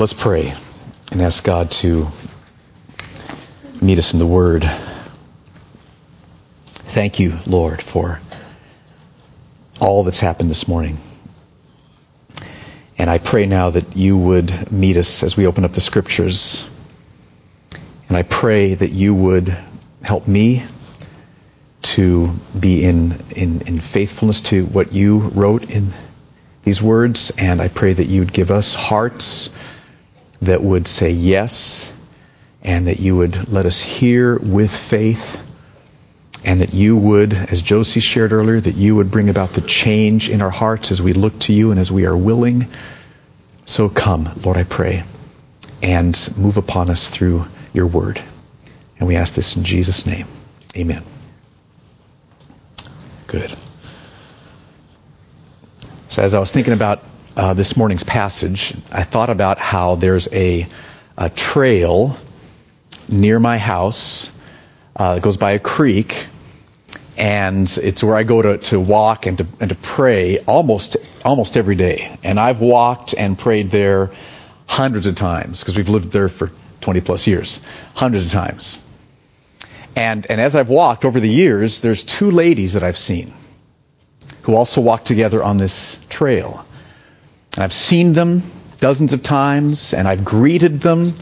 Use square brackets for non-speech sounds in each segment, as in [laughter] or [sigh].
Let's pray and ask God to meet us in the Word. Thank you, Lord, for all that's happened this morning. And I pray now that you would meet us as we open up the Scriptures. And I pray that you would help me to be in, in, in faithfulness to what you wrote in these words. And I pray that you would give us hearts that would say yes and that you would let us hear with faith and that you would, as Josie shared earlier, that you would bring about the change in our hearts as we look to you and as we are willing. So come, Lord, I pray, and move upon us through your word. And we ask this in Jesus' name. Amen. Good. So as I was thinking about uh, this morning's passage, I thought about how there's a, a trail near my house uh, that goes by a creek, and it's where I go to, to walk and to, and to pray almost almost every day. And I've walked and prayed there hundreds of times because we've lived there for 20 plus years, hundreds of times. And and as I've walked over the years, there's two ladies that I've seen who also walk together on this trail. And I've seen them dozens of times, and I've greeted them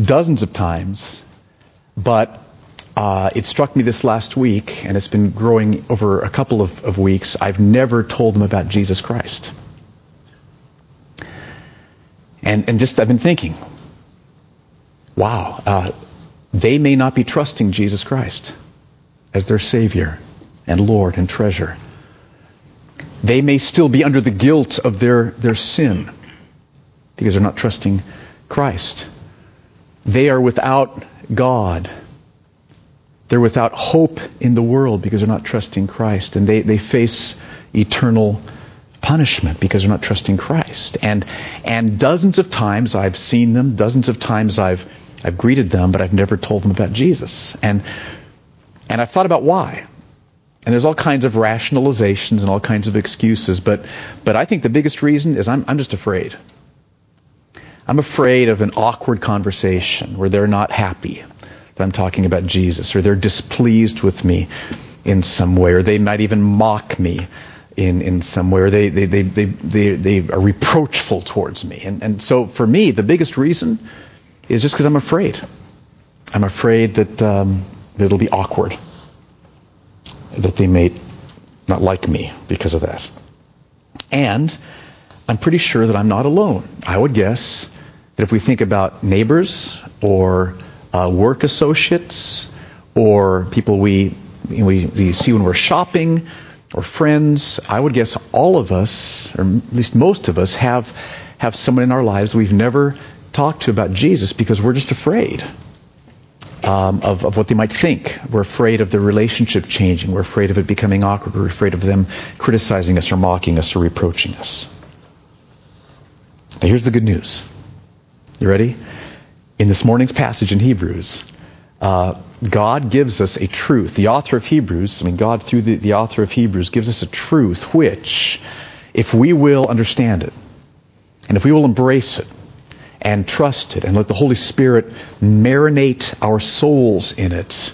dozens of times. But uh, it struck me this last week, and it's been growing over a couple of, of weeks. I've never told them about Jesus Christ. And, and just, I've been thinking, wow, uh, they may not be trusting Jesus Christ as their Savior and Lord and treasure. They may still be under the guilt of their, their sin because they're not trusting Christ. They are without God. They're without hope in the world because they're not trusting Christ. And they, they face eternal punishment because they're not trusting Christ. And, and dozens of times I've seen them, dozens of times I've, I've greeted them, but I've never told them about Jesus. And, and I've thought about why. And there's all kinds of rationalizations and all kinds of excuses, but, but I think the biggest reason is I'm, I'm just afraid. I'm afraid of an awkward conversation where they're not happy that I'm talking about Jesus, or they're displeased with me in some way, or they might even mock me in, in some way, or they, they, they, they, they, they are reproachful towards me. And, and so for me, the biggest reason is just because I'm afraid. I'm afraid that, um, that it'll be awkward that they may not like me because of that. And I'm pretty sure that I'm not alone. I would guess that if we think about neighbors or uh, work associates or people we, we, we see when we're shopping or friends, I would guess all of us, or at least most of us, have, have someone in our lives we've never talked to about Jesus because we're just afraid um, of, of what they might think. We're afraid of the relationship changing. We're afraid of it becoming awkward. We're afraid of them criticizing us or mocking us or reproaching us. Now, here's the good news. You ready? In this morning's passage in Hebrews, uh, God gives us a truth. The author of Hebrews, I mean, God through the, the author of Hebrews gives us a truth which, if we will understand it, and if we will embrace it, and trust it and let the Holy Spirit marinate our souls in it,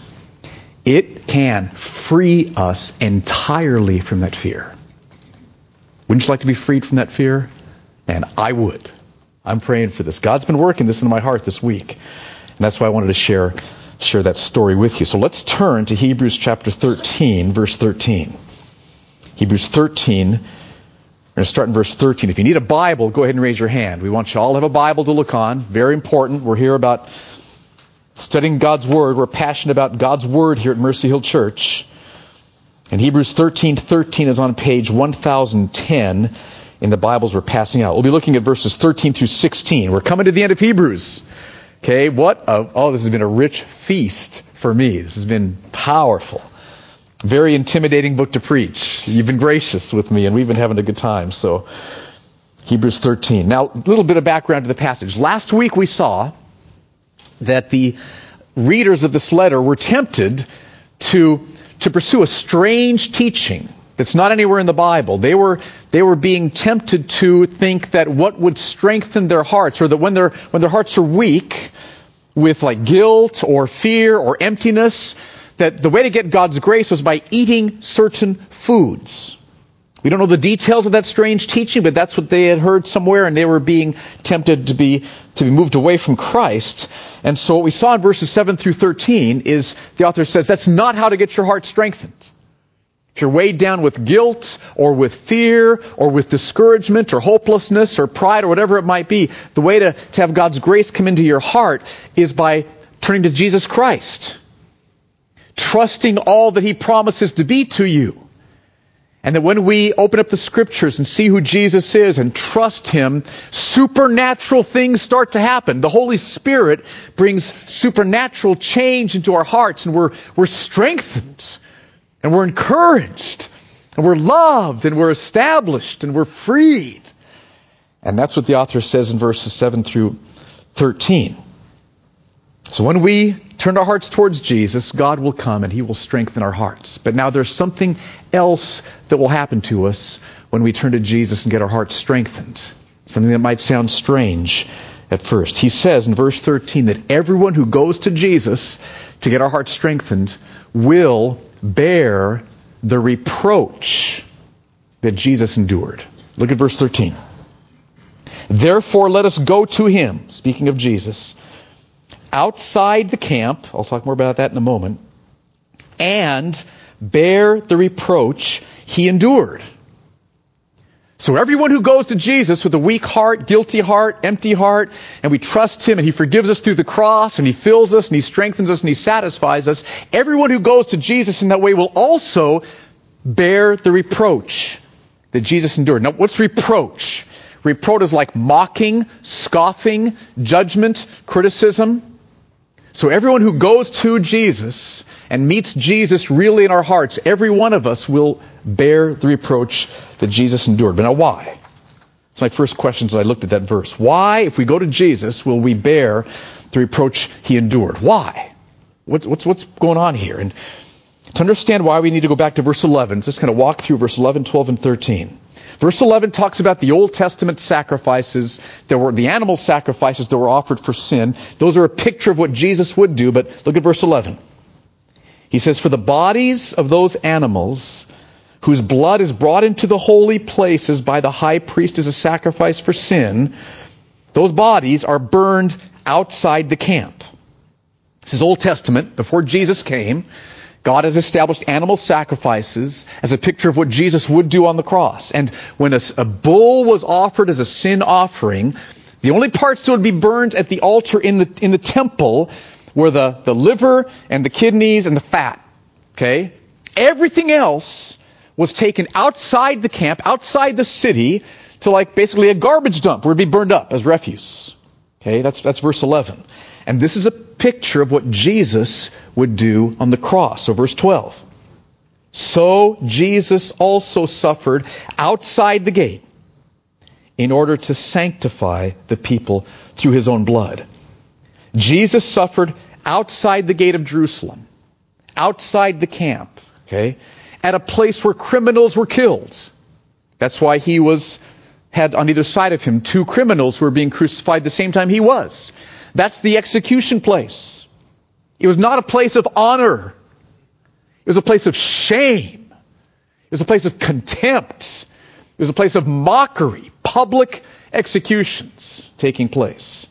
it can free us entirely from that fear. Wouldn't you like to be freed from that fear? And I would. I'm praying for this. God's been working this in my heart this week. And that's why I wanted to share, share that story with you. So let's turn to Hebrews chapter 13, verse 13. Hebrews 13, we're going to start in verse 13. If you need a Bible, go ahead and raise your hand. We want you all to have a Bible to look on. Very important. We're here about studying God's Word. We're passionate about God's Word here at Mercy Hill Church. And Hebrews 13, 13 is on page 1010 in the Bibles we're passing out. We'll be looking at verses 13 through 16. We're coming to the end of Hebrews. Okay, what a, oh, this has been a rich feast for me. This has been powerful. Very intimidating book to preach. You've been gracious with me, and we've been having a good time. So, Hebrews 13. Now, a little bit of background to the passage. Last week we saw that the readers of this letter were tempted to, to pursue a strange teaching that's not anywhere in the Bible. They were, they were being tempted to think that what would strengthen their hearts, or that when, their when their hearts are weak with like guilt or fear or emptiness, that the way to get God's grace was by eating certain foods. We don't know the details of that strange teaching, but that's what they had heard somewhere, and they were being tempted to be to be moved away from Christ. And so what we saw in verses 7 through 13 is the author says that's not how to get your heart strengthened. If you're weighed down with guilt or with fear or with discouragement or hopelessness or pride or whatever it might be, the way to, to have God's grace come into your heart is by turning to Jesus Christ. Trusting all that He promises to be to you. And that when we open up the scriptures and see who Jesus is and trust Him, supernatural things start to happen. The Holy Spirit brings supernatural change into our hearts and we're, we're strengthened and we're encouraged and we're loved and we're established and we're freed. And that's what the author says in verses 7 through 13. So when we turn our hearts towards Jesus, God will come and He will strengthen our hearts. But now there's something else that will happen to us when we turn to Jesus and get our hearts strengthened. Something that might sound strange at first. He says in verse 13 that everyone who goes to Jesus to get our hearts strengthened will bear the reproach that Jesus endured. Look at verse 13. Therefore, let us go to him, speaking of Jesus, outside the camp. I'll talk more about that in a moment. And bear the reproach he endured. So everyone who goes to Jesus with a weak heart, guilty heart, empty heart, and we trust Him and He forgives us through the cross and He fills us and He strengthens us and He satisfies us, everyone who goes to Jesus in that way will also bear the reproach that Jesus endured. Now what's reproach? Reproach is like mocking, scoffing, judgment, criticism. So everyone who goes to Jesus and meets Jesus really in our hearts, every one of us will bear the reproach that Jesus endured. But now why? It's my first question as I looked at that verse. Why, if we go to Jesus, will we bear the reproach he endured? Why? What's, what's, what's going on here? And to understand why, we need to go back to verse 11. Let's just kind of walk through verse 11, 12, and 13. Verse 11 talks about the Old Testament sacrifices that were the animal sacrifices that were offered for sin. Those are a picture of what Jesus would do, but look at verse 11. He says, For the bodies of those animals whose blood is brought into the holy places by the high priest as a sacrifice for sin, those bodies are burned outside the camp. This is Old Testament. Before Jesus came, God had established animal sacrifices as a picture of what Jesus would do on the cross. And when a, a, bull was offered as a sin offering, the only parts that would be burned at the altar in the, in the temple were the, the liver and the kidneys and the fat. Okay? Everything else was taken outside the camp, outside the city, to like basically a garbage dump where it'd be burned up as refuse. Okay, that's, that's verse 11. And this is a picture of what Jesus would do on the cross. So verse 12. So Jesus also suffered outside the gate in order to sanctify the people through his own blood. Jesus suffered outside the gate of Jerusalem, outside the camp, okay? at a place where criminals were killed. That's why he was had on either side of him two criminals who were being crucified the same time he was. That's the execution place. It was not a place of honor. It was a place of shame. It was a place of contempt. It was a place of mockery. Public executions taking place.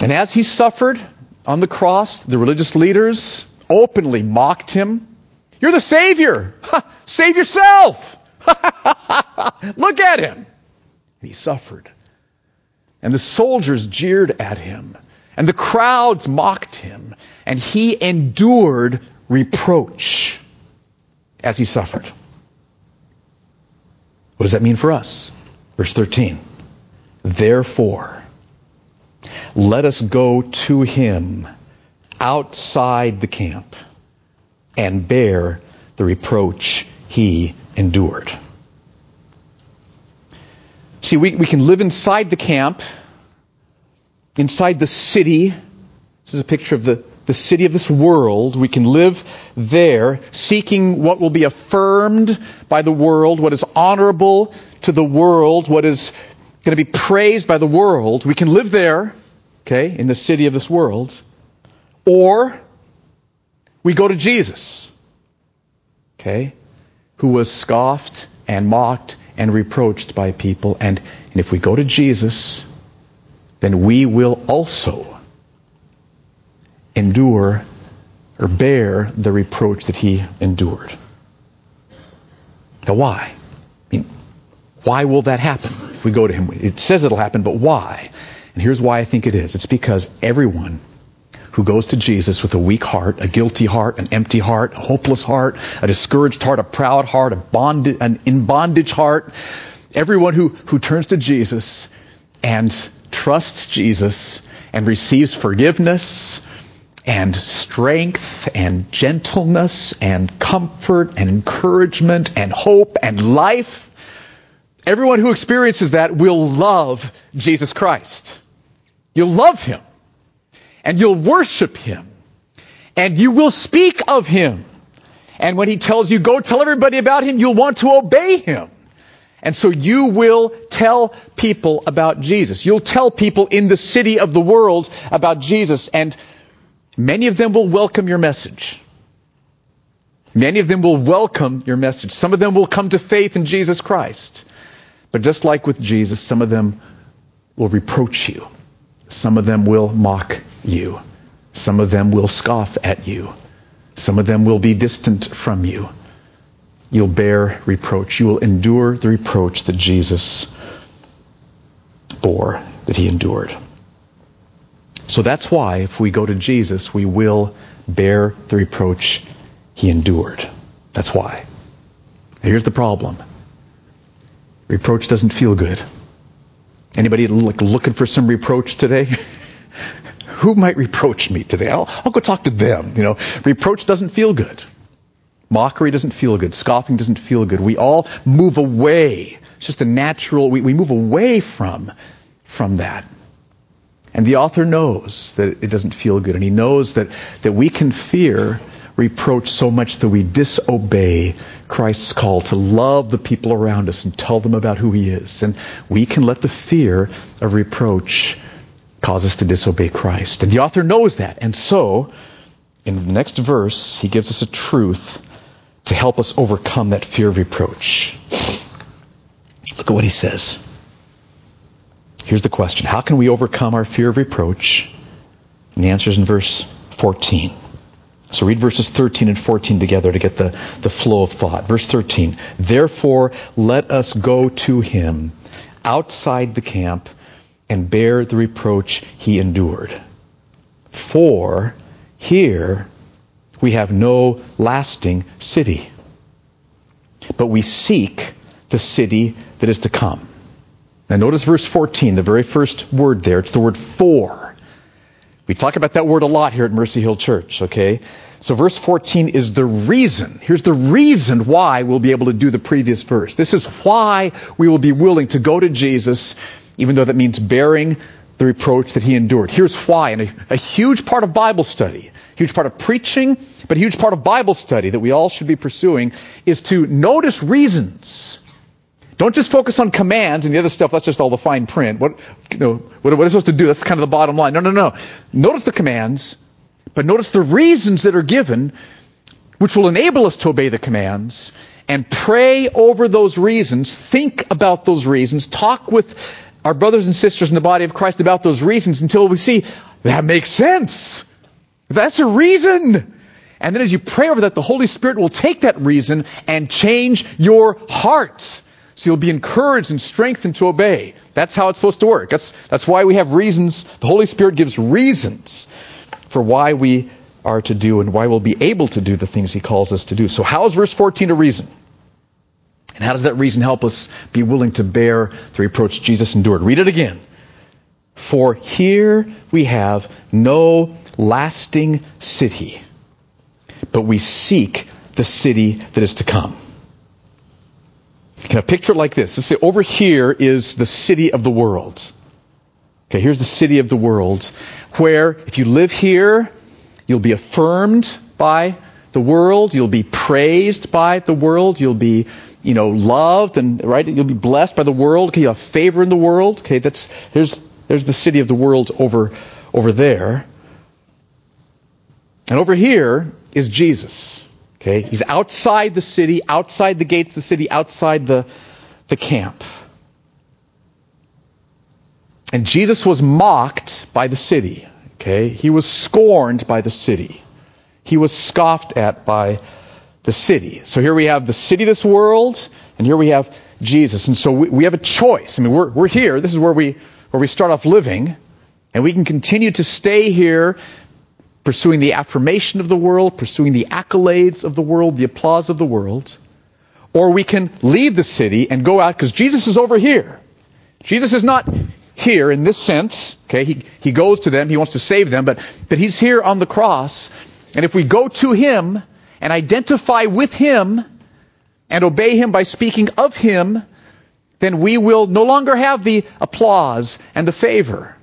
And as he suffered on the cross, the religious leaders openly mocked him. You're the Savior. Save yourself. [laughs] Look at him. He suffered. And the soldiers jeered at him. And the crowds mocked him. And he endured reproach as he suffered. What does that mean for us? Verse 13. Therefore, let us go to him outside the camp and bear the reproach he endured. See, we, we can live inside the camp, inside the city, This is a picture of the, the city of this world. We can live there, seeking what will be affirmed by the world, what is honorable to the world, what is going to be praised by the world. We can live there, okay, in the city of this world. Or we go to Jesus, okay, who was scoffed and mocked and reproached by people. And, and if we go to Jesus, then we will also endure or bear the reproach that he endured. Now, why? I mean, why will that happen if we go to him? It says it'll happen, but why? And here's why I think it is. It's because everyone who goes to Jesus with a weak heart, a guilty heart, an empty heart, a hopeless heart, a discouraged heart, a proud heart, a an in bondage heart, everyone who, who turns to Jesus and trusts Jesus and receives forgiveness and strength and gentleness and comfort and encouragement and hope and life. Everyone who experiences that will love Jesus Christ. You'll love Him. And you'll worship Him. And you will speak of Him. And when He tells you, go tell everybody about Him, you'll want to obey Him. And so you will tell people about Jesus. You'll tell people in the city of the world about Jesus. And Many of them will welcome your message. Many of them will welcome your message. Some of them will come to faith in Jesus Christ. But just like with Jesus, some of them will reproach you. Some of them will mock you. Some of them will scoff at you. Some of them will be distant from you. You'll bear reproach. You will endure the reproach that Jesus bore, that he endured. So that's why if we go to Jesus, we will bear the reproach he endured. That's why. Here's the problem. Reproach doesn't feel good. Anybody look, looking for some reproach today? [laughs] Who might reproach me today? I'll, I'll go talk to them. You know, reproach doesn't feel good. Mockery doesn't feel good. Scoffing doesn't feel good. We all move away. It's just a natural, we, we move away from, from that. And the author knows that it doesn't feel good, and he knows that, that we can fear reproach so much that we disobey Christ's call to love the people around us and tell them about who he is. And we can let the fear of reproach cause us to disobey Christ. And the author knows that. And so, in the next verse, he gives us a truth to help us overcome that fear of reproach. Look at what he says. Here's the question How can we overcome our fear of reproach? And the answer is in verse 14. So read verses 13 and 14 together to get the, the flow of thought. Verse 13. Therefore, let us go to him outside the camp and bear the reproach he endured. For here we have no lasting city, but we seek the city that is to come. Now notice verse 14, the very first word there. It's the word for. We talk about that word a lot here at Mercy Hill Church, okay? So verse 14 is the reason. Here's the reason why we'll be able to do the previous verse. This is why we will be willing to go to Jesus, even though that means bearing the reproach that he endured. Here's why. And a, a huge part of Bible study, huge part of preaching, but a huge part of Bible study that we all should be pursuing is to notice reasons don't just focus on commands and the other stuff, that's just all the fine print. What, you know, what, what are supposed to do? That's kind of the bottom line. No, no, no. Notice the commands, but notice the reasons that are given, which will enable us to obey the commands, and pray over those reasons, think about those reasons, talk with our brothers and sisters in the body of Christ about those reasons until we see that makes sense. That's a reason. And then as you pray over that, the Holy Spirit will take that reason and change your heart. So you'll be encouraged and strengthened to obey. That's how it's supposed to work. That's, that's why we have reasons. The Holy Spirit gives reasons for why we are to do and why we'll be able to do the things He calls us to do. So how is verse 14 a reason? And how does that reason help us be willing to bear the reproach Jesus endured? Read it again. For here we have no lasting city, but we seek the city that is to come. Can I picture it like this? Let's say over here is the city of the world. Okay, here's the city of the world where if you live here, you'll be affirmed by the world, you'll be praised by the world, you'll be, you know, loved and right, you'll be blessed by the world. Okay, you have favor in the world. Okay, that's there's there's the city of the world over over there. And over here is Jesus. Okay, he's outside the city, outside the gates of the city, outside the the camp. And Jesus was mocked by the city. Okay? He was scorned by the city. He was scoffed at by the city. So here we have the city of this world, and here we have Jesus. And so we, we have a choice. I mean, we're, we're here. This is where we, where we start off living. And we can continue to stay here pursuing the affirmation of the world, pursuing the accolades of the world, the applause of the world. Or we can leave the city and go out because Jesus is over here. Jesus is not here in this sense. Okay, he, he goes to them, he wants to save them, but, but he's here on the cross. And if we go to him and identify with him and obey him by speaking of him, then we will no longer have the applause and the favor.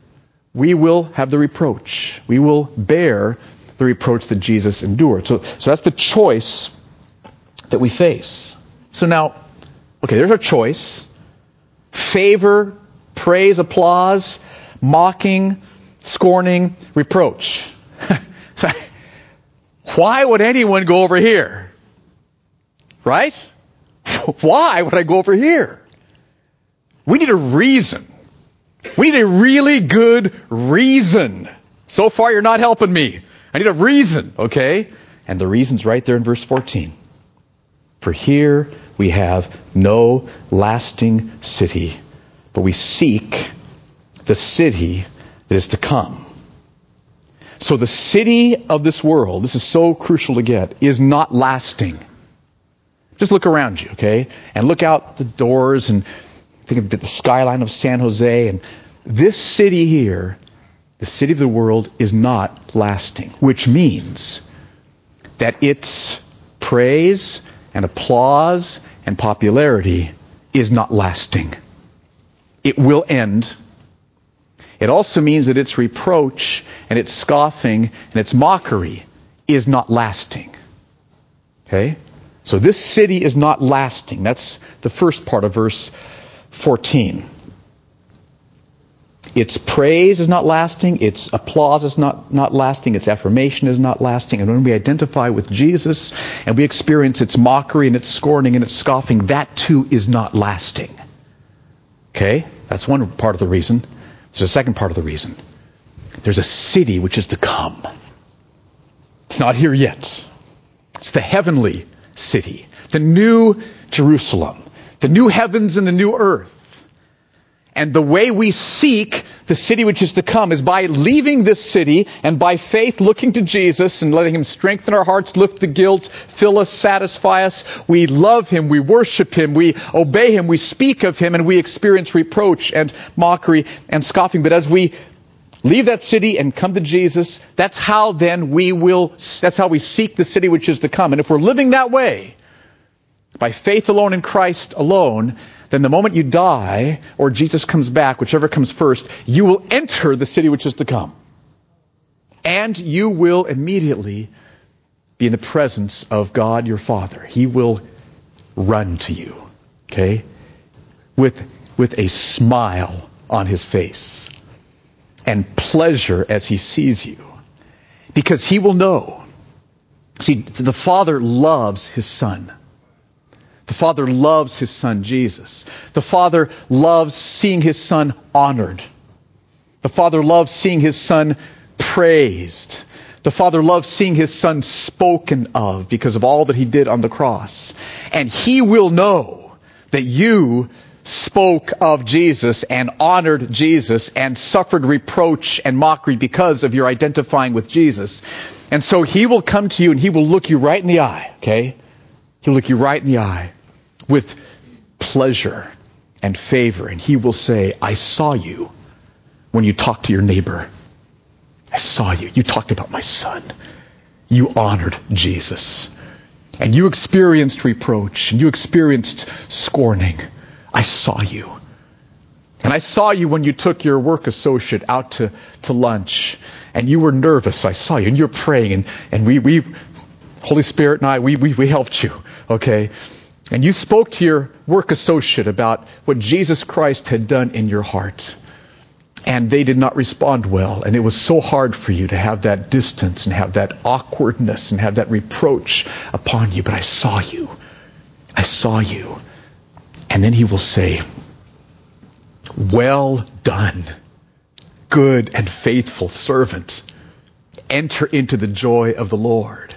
We will have the reproach. We will bear the reproach that Jesus endured. So, so that's the choice that we face. So now, okay, there's our choice. Favor praise, applause, mocking, scorning, reproach. [laughs] Why would anyone go over here? Right? [laughs] Why would I go over here? We need a reason. We need a really good reason. So far, you're not helping me. I need a reason, okay? And the reason's right there in verse 14. For here we have no lasting city but we seek the city that is to come. So the city of this world, this is so crucial to get, is not lasting. Just look around you, okay? And look out the doors and think of the skyline of San Jose. And this city here, the city of the world, is not lasting, which means that its praise and applause and popularity is not lasting it will end. It also means that its reproach and its scoffing and its mockery is not lasting. Okay? So this city is not lasting. That's the first part of verse 14. Its praise is not lasting, its applause is not, not lasting, its affirmation is not lasting. And when we identify with Jesus and we experience its mockery and its scorning and its scoffing, that too is not lasting. Okay? That's one part of the reason. There's a second part of the reason. There's a city which is to come. It's not here yet. It's the heavenly city, the new Jerusalem, the new heavens and the new earth. And the way we seek the city which is to come is by leaving this city and by faith looking to Jesus and letting Him strengthen our hearts, lift the guilt, fill us, satisfy us. We love Him, we worship Him, we obey Him, we speak of Him, and we experience reproach and mockery and scoffing. But as we leave that city and come to Jesus, that's how then we will, that's how we seek the city which is to come. And if we're living that way, by faith alone in Christ alone, then the moment you die or Jesus comes back, whichever comes first, you will enter the city which is to come. And you will immediately be in the presence of God your Father. He will run to you, okay? With, with a smile on his face and pleasure as he sees you. Because he will know. See, the Father loves his Son. The Father loves His Son, Jesus. The Father loves seeing His Son honored. The Father loves seeing His Son praised. The Father loves seeing His Son spoken of because of all that He did on the cross. And He will know that you spoke of Jesus and honored Jesus and suffered reproach and mockery because of your identifying with Jesus. And so He will come to you and He will look you right in the eye, okay? He'll look you right in the eye with pleasure and favor, and he will say, I saw you when you talked to your neighbor. I saw you. You talked about my son. You honored Jesus. And you experienced reproach and you experienced scorning. I saw you. And I saw you when you took your work associate out to, to lunch, and you were nervous. I saw you, and you're praying, and, and we, we, Holy Spirit and I, we, we, we helped you, okay? And you spoke to your work associate about what Jesus Christ had done in your heart. And they did not respond well. And it was so hard for you to have that distance and have that awkwardness and have that reproach upon you. But I saw you. I saw you. And then he will say, Well done, good and faithful servant. Enter into the joy of the Lord.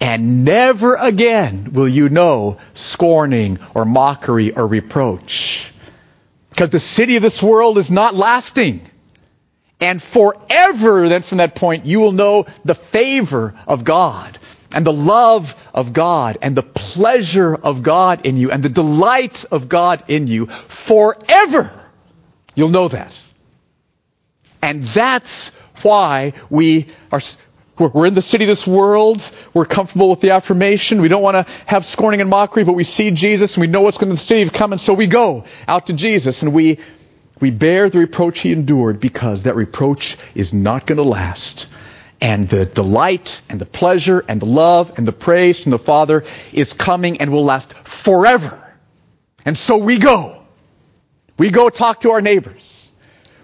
And never again will you know scorning or mockery or reproach. Because the city of this world is not lasting. And forever, then from that point, you will know the favor of God and the love of God and the pleasure of God in you and the delight of God in you forever. You'll know that. And that's why we are we're in the city of this world. We're comfortable with the affirmation. We don't want to have scorning and mockery, but we see Jesus and we know what's going to the city of coming, so we go out to Jesus and we, we bear the reproach he endured because that reproach is not going to last. And the delight and the pleasure and the love and the praise from the Father is coming and will last forever. And so we go. We go talk to our neighbors.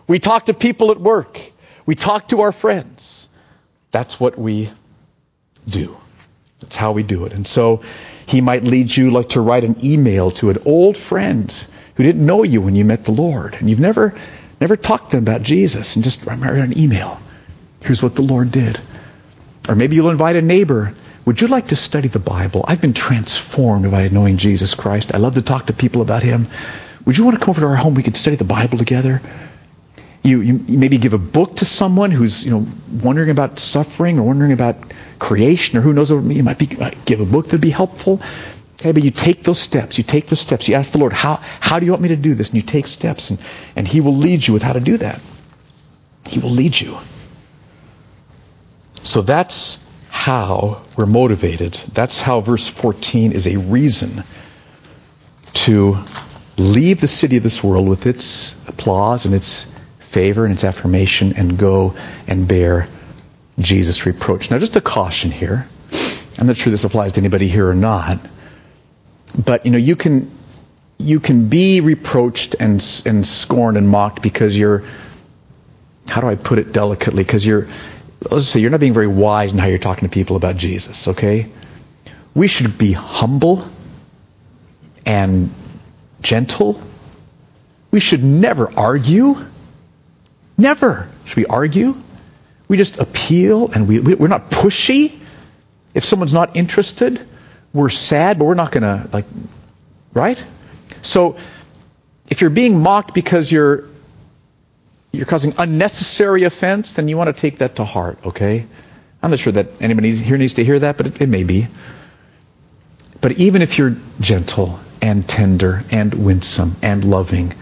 We talk to people at work. We talk to our friends. That's what we do. That's how we do it. And so he might lead you like to write an email to an old friend who didn't know you when you met the Lord, and you've never never talked to them about Jesus, and just write an email. Here's what the Lord did. Or maybe you'll invite a neighbor. Would you like to study the Bible? I've been transformed by knowing Jesus Christ. I love to talk to people about Him. Would you want to come over to our home? We could study the Bible together. You, you, maybe give a book to someone who's you know wondering about suffering or wondering about creation or who knows what you might be give a book that'd be helpful. Okay, but you take those steps. You take the steps. You ask the Lord, how how do you want me to do this? And you take steps, and, and He will lead you with how to do that. He will lead you. So that's how we're motivated. That's how verse 14 is a reason to leave the city of this world with its applause and its favor and its affirmation and go and bear Jesus' reproach. Now, just a caution here. I'm not sure this applies to anybody here or not, but you know, you can you can be reproached and and scorned and mocked because you're how do I put it delicately? Because you're let's say you're not being very wise in how you're talking to people about Jesus. Okay, we should be humble and gentle. We should never argue. Never should we argue. We just appeal and we, we're not pushy. If someone's not interested, we're sad, but we're not going to, like, right? So, if you're being mocked because you're you're causing unnecessary offense, then you want to take that to heart, okay? I'm not sure that anybody here needs to hear that, but it, it may be. But even if you're gentle and tender and winsome and loving,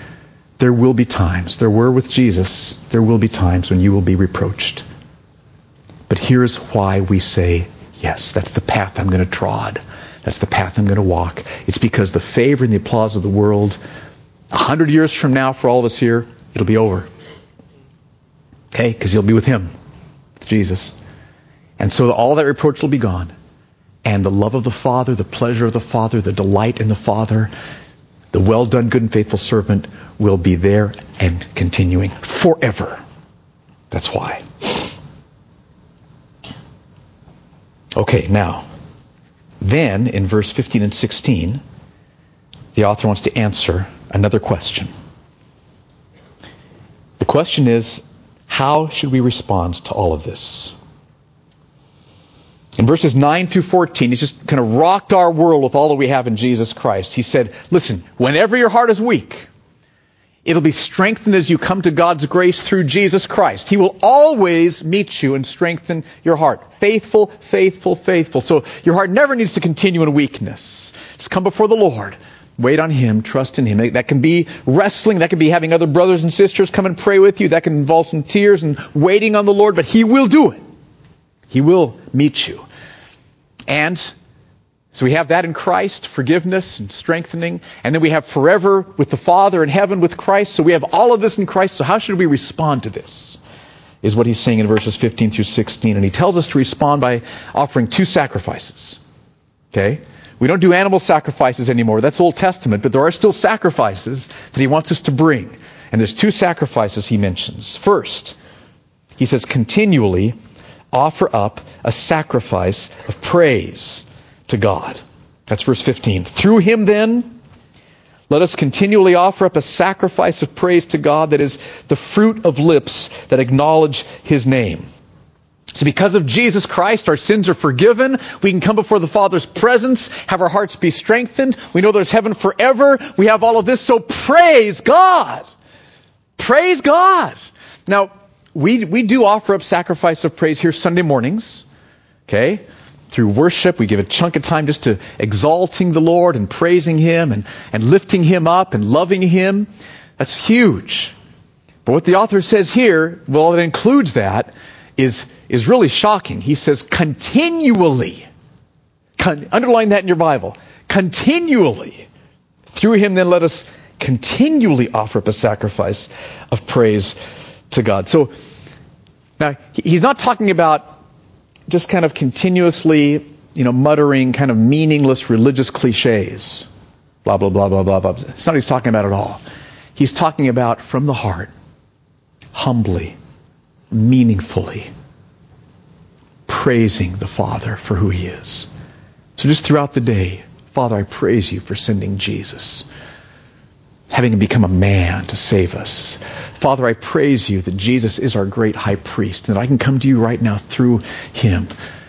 there will be times, there were with Jesus, there will be times when you will be reproached. But here's why we say, yes, that's the path I'm going to trod. That's the path I'm going to walk. It's because the favor and the applause of the world, a hundred years from now for all of us here, it'll be over. Okay? Because you'll be with Him, with Jesus. And so all that reproach will be gone. And the love of the Father, the pleasure of the Father, the delight in the Father, the well done, good and faithful servant will be there and continuing forever. That's why. Okay, now, then in verse 15 and 16, the author wants to answer another question. The question is, how should we respond to all of this? In verses 9 through 14, he's just kind of rocked our world with all that we have in Jesus Christ. He said, listen, whenever your heart is weak, it'll be strengthened as you come to God's grace through Jesus Christ. He will always meet you and strengthen your heart. Faithful, faithful, faithful. So your heart never needs to continue in weakness. Just come before the Lord. Wait on Him, trust in Him. That can be wrestling. That can be having other brothers and sisters come and pray with you. That can involve some tears and waiting on the Lord, but He will do it. He will meet you. And So we have that in Christ, forgiveness and strengthening. And then we have forever with the Father in heaven with Christ. So we have all of this in Christ. So how should we respond to this? Is what he's saying in verses 15 through 16. And he tells us to respond by offering two sacrifices. Okay? We don't do animal sacrifices anymore. That's Old Testament, but there are still sacrifices that he wants us to bring. And there's two sacrifices he mentions. First, he says continually offer up a sacrifice of praise to God. That's verse 15. Through him then, let us continually offer up a sacrifice of praise to God that is the fruit of lips that acknowledge his name. So because of Jesus Christ, our sins are forgiven. We can come before the Father's presence, have our hearts be strengthened. We know there's heaven forever. We have all of this, so praise God. Praise God. Now, we, we do offer up sacrifice of praise here Sunday mornings. Okay? Through worship, we give a chunk of time just to exalting the Lord and praising Him and, and lifting Him up and loving Him. That's huge. But what the author says here, well, it includes that, is, is really shocking. He says continually. Con- underline that in your Bible. Continually. Through him then let us continually offer up a sacrifice of praise to God. So now he's not talking about just kind of continuously, you know, muttering kind of meaningless religious cliches. Blah blah blah blah blah blah. It's not what he's talking about at all. He's talking about from the heart, humbly, meaningfully praising the Father for who He is. So just throughout the day, Father, I praise you for sending Jesus, having become a man to save us. Father, I praise you that Jesus is our great high priest, and that I can come to you right now through him.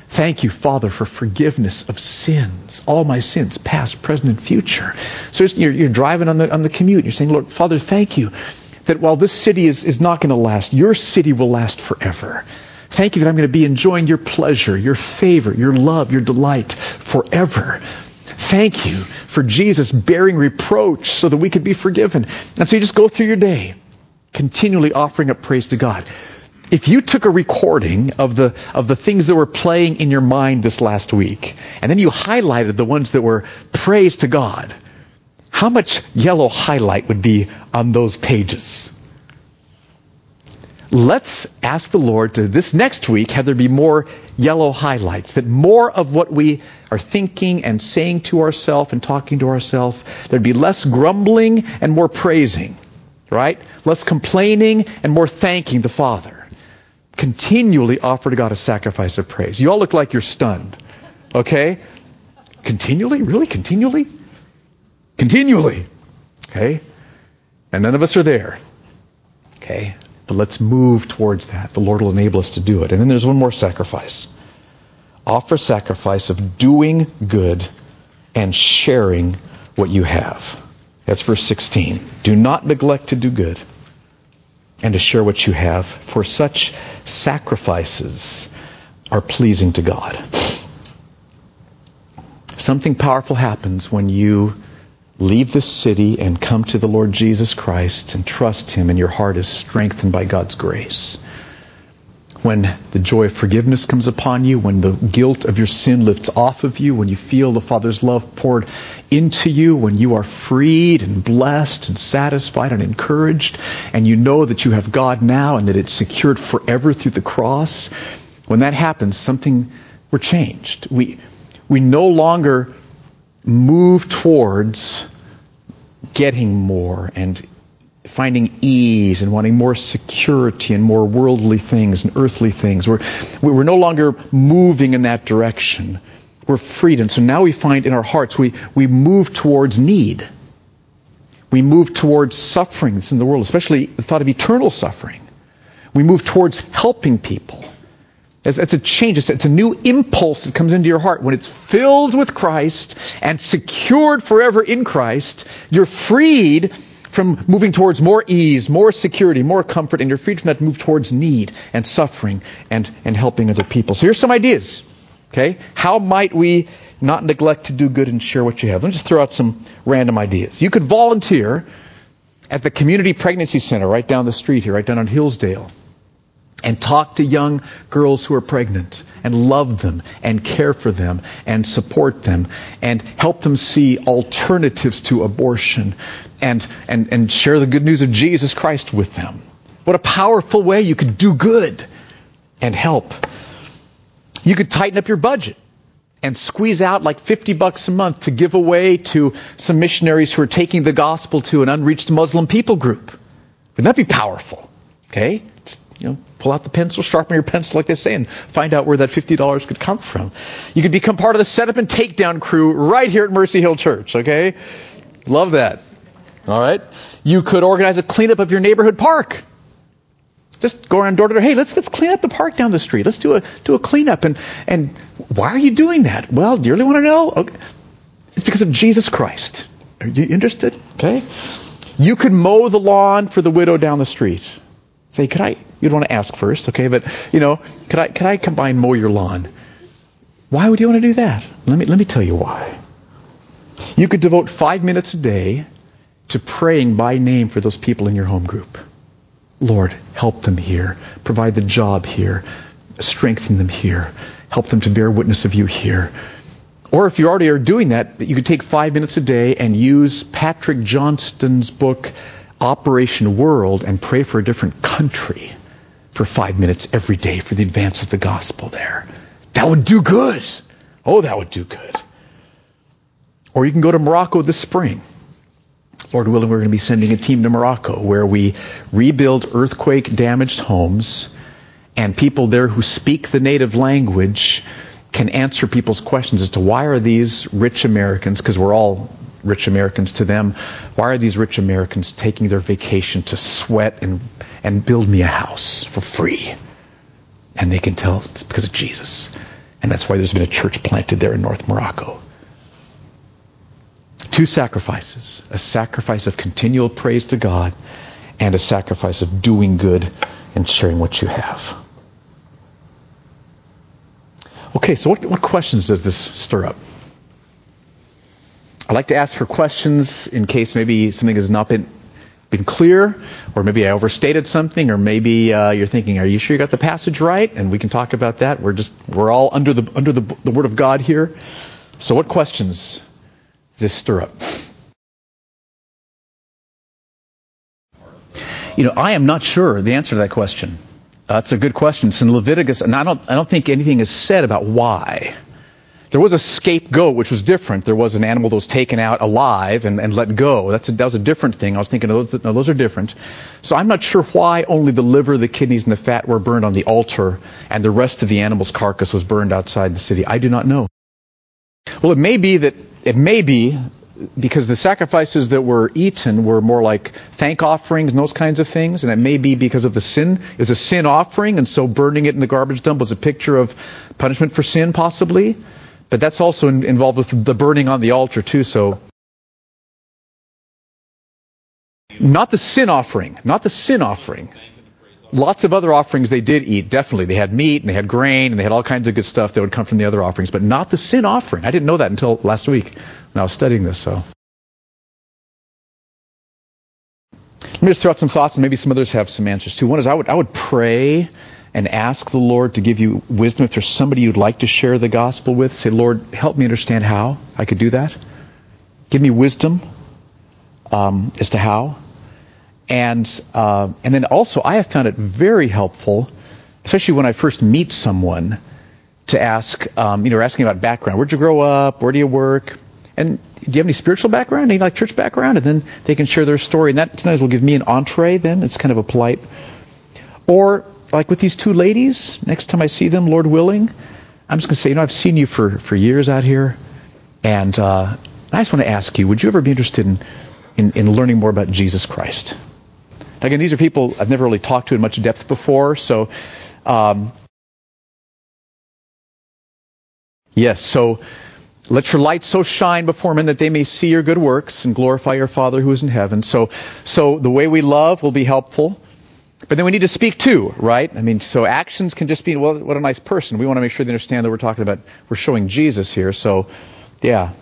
Thank you, Father, for forgiveness of sins, all my sins, past, present, and future. So you're, you're driving on the, on the commute, and you're saying, Lord, Father, thank you that while this city is, is not going to last, your city will last forever. Thank you that I'm going to be enjoying your pleasure, your favor, your love, your delight forever. Thank you for Jesus bearing reproach so that we could be forgiven. And so you just go through your day continually offering up praise to God. If you took a recording of the, of the things that were playing in your mind this last week, and then you highlighted the ones that were praise to God, how much yellow highlight would be on those pages? Let's ask the Lord to this next week have there be more yellow highlights, that more of what we are thinking and saying to ourselves and talking to ourselves, there'd be less grumbling and more praising, right? Less complaining and more thanking the Father. Continually offer to God a sacrifice of praise. You all look like you're stunned, okay? Continually? Really? Continually? Continually. Okay? And none of us are there. Okay? But let's move towards that. The Lord will enable us to do it. And then there's one more sacrifice. Offer sacrifice of doing good and sharing what you have. That's verse 16. Do not neglect to do good and to share what you have, for such sacrifices are pleasing to God. Something powerful happens when you leave this city and come to the Lord Jesus Christ and trust Him, and your heart is strengthened by God's grace. When the joy of forgiveness comes upon you, when the guilt of your sin lifts off of you, when you feel the Father's love poured into you, when you are freed and blessed and satisfied and encouraged, and you know that you have God now and that it's secured forever through the cross, when that happens, something we're changed. We we no longer move towards getting more and finding ease and wanting more security and more worldly things and earthly things. We're, we're no longer moving in that direction. We're freed. And so now we find in our hearts, we, we move towards need. We move towards suffering that's in the world, especially the thought of eternal suffering. We move towards helping people. It's, it's a change. It's, it's a new impulse that comes into your heart. When it's filled with Christ and secured forever in Christ, you're freed from moving towards more ease, more security, more comfort, and you're freed from that move towards need and suffering and, and helping other people. So here's some ideas. Okay? How might we not neglect to do good and share what you have? Let me just throw out some random ideas. You could volunteer at the Community Pregnancy Center right down the street here, right down on Hillsdale. And talk to young girls who are pregnant and love them and care for them and support them and help them see alternatives to abortion and, and, and share the good news of Jesus Christ with them. What a powerful way you could do good and help. You could tighten up your budget and squeeze out like 50 bucks a month to give away to some missionaries who are taking the gospel to an unreached Muslim people group. Wouldn't that be powerful? Okay? You know, pull out the pencil, sharpen your pencil like they say, and find out where that $50 could come from. You could become part of the setup and takedown crew right here at Mercy Hill Church, okay? Love that. All right? You could organize a cleanup of your neighborhood park. Just go around door to door. Hey, let's let's clean up the park down the street. Let's do a do a cleanup. And and why are you doing that? Well, do you really want to know? Okay. It's because of Jesus Christ. Are you interested? Okay. You could mow the lawn for the widow down the street. Say, could I? You'd want to ask first, okay? But you know, could I? Could I combine mow your lawn? Why would you want to do that? Let me let me tell you why. You could devote five minutes a day to praying by name for those people in your home group. Lord, help them here. Provide the job here. Strengthen them here. Help them to bear witness of you here. Or if you already are doing that, you could take five minutes a day and use Patrick Johnstone's book, Operation World, and pray for a different country for five minutes every day for the advance of the gospel there. That would do good. Oh, that would do good. Or you can go to Morocco this spring Lord willing, we're going to be sending a team to Morocco where we rebuild earthquake damaged homes and people there who speak the native language can answer people's questions as to why are these rich Americans, because we're all rich Americans to them, why are these rich Americans taking their vacation to sweat and, and build me a house for free? And they can tell it's because of Jesus. And that's why there's been a church planted there in North Morocco. Two sacrifices a sacrifice of continual praise to God, and a sacrifice of doing good and sharing what you have. Okay, so what, what questions does this stir up? I like to ask for questions in case maybe something has not been been clear, or maybe I overstated something, or maybe uh, you're thinking, "Are you sure you got the passage right?" And we can talk about that. We're just we're all under the under the, the Word of God here. So, what questions does this stir up? You know, I am not sure the answer to that question. That's a good question. It's in Leviticus, and I don't, I don't think anything is said about why. There was a scapegoat, which was different. There was an animal that was taken out alive and, and let go. That's a, that was a different thing. I was thinking, those, no, those are different. So I'm not sure why only the liver, the kidneys, and the fat were burned on the altar, and the rest of the animal's carcass was burned outside the city. I do not know. Well, it may be that it may be because the sacrifices that were eaten were more like thank offerings and those kinds of things, and it may be because of the sin. It was a sin offering, and so burning it in the garbage dump was a picture of punishment for sin, possibly. But that's also in, involved with the burning on the altar, too, so. Not the sin offering, not the sin offering. Lots of other offerings they did eat, definitely. They had meat and they had grain and they had all kinds of good stuff that would come from the other offerings, but not the sin offering. I didn't know that until last week when I was studying this, so. Let me just throw out some thoughts and maybe some others have some answers too. One is I would, I would pray and ask the Lord to give you wisdom. If there's somebody you'd like to share the gospel with, say, Lord, help me understand how I could do that. Give me wisdom um, as to how. And uh, and then also, I have found it very helpful, especially when I first meet someone, to ask, um, you know, asking about background. Where'd you grow up? Where do you work? And do you have any spiritual background? Any like church background? And then they can share their story, and that sometimes will give me an entree. Then it's kind of a polite. Or like with these two ladies, next time I see them, Lord willing, I'm just going to say, you know, I've seen you for for years out here, and uh, I just want to ask you, would you ever be interested in, in, in learning more about Jesus Christ? Again, these are people I've never really talked to in much depth before, so. Um, yes, so let your light so shine before men that they may see your good works and glorify your Father who is in heaven. So, so the way we love will be helpful. But then we need to speak too, right? I mean, so actions can just be, well, what a nice person. We want to make sure they understand that we're talking about, we're showing Jesus here. So, yeah.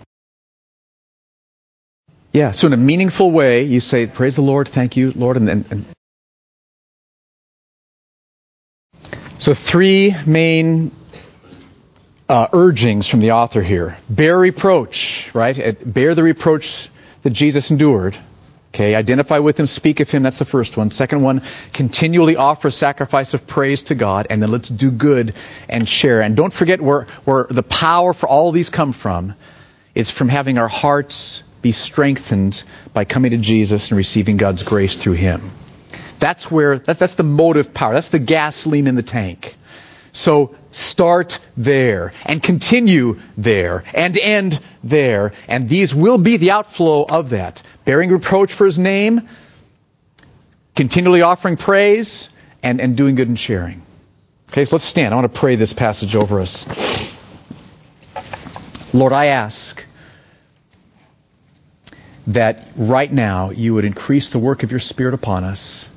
Yeah, so in a meaningful way, you say, Praise the Lord, thank you, Lord, and, and So, three main uh, urgings from the author here bear reproach, right? Bear the reproach that Jesus endured. Okay, identify with him, speak of him. That's the first one. Second one, continually offer sacrifice of praise to God, and then let's do good and share. And don't forget where, where the power for all these come from. It's from having our hearts be strengthened by coming to Jesus and receiving God's grace through him. That's where, that, that's the motive power. That's the gasoline in the tank. So start there and continue there and end there. And these will be the outflow of that. Bearing reproach for his name, continually offering praise, and, and doing good and sharing. Okay, so let's stand. I want to pray this passage over us. Lord, I ask that right now you would increase the work of your Spirit upon us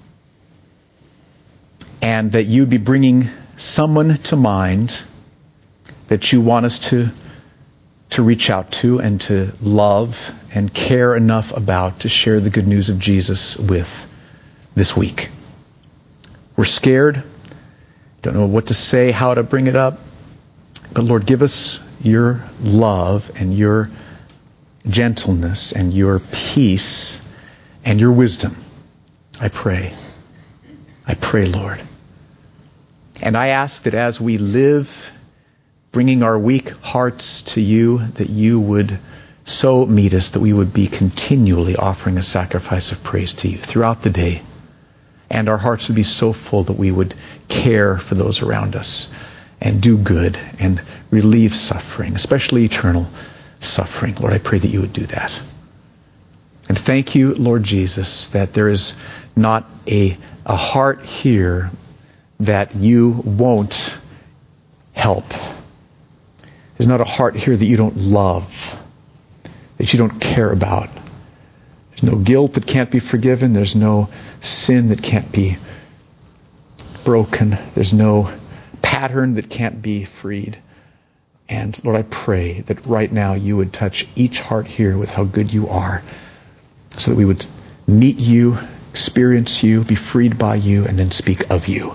and that you'd be bringing someone to mind that you want us to, to reach out to and to love and care enough about to share the good news of Jesus with this week. We're scared, don't know what to say, how to bring it up, but Lord, give us your love and your gentleness and your peace and your wisdom. I pray. I pray, Lord. And I ask that as we live, bringing our weak hearts to you, that you would so meet us that we would be continually offering a sacrifice of praise to you throughout the day. And our hearts would be so full that we would care for those around us and do good and relieve suffering, especially eternal suffering. Lord, I pray that you would do that. And thank you, Lord Jesus, that there is not a, a heart here that you won't help. There's not a heart here that you don't love, that you don't care about. There's no guilt that can't be forgiven. There's no sin that can't be broken. There's no pattern that can't be freed. And Lord, I pray that right now you would touch each heart here with how good you are so that we would meet you, experience you, be freed by you, and then speak of you.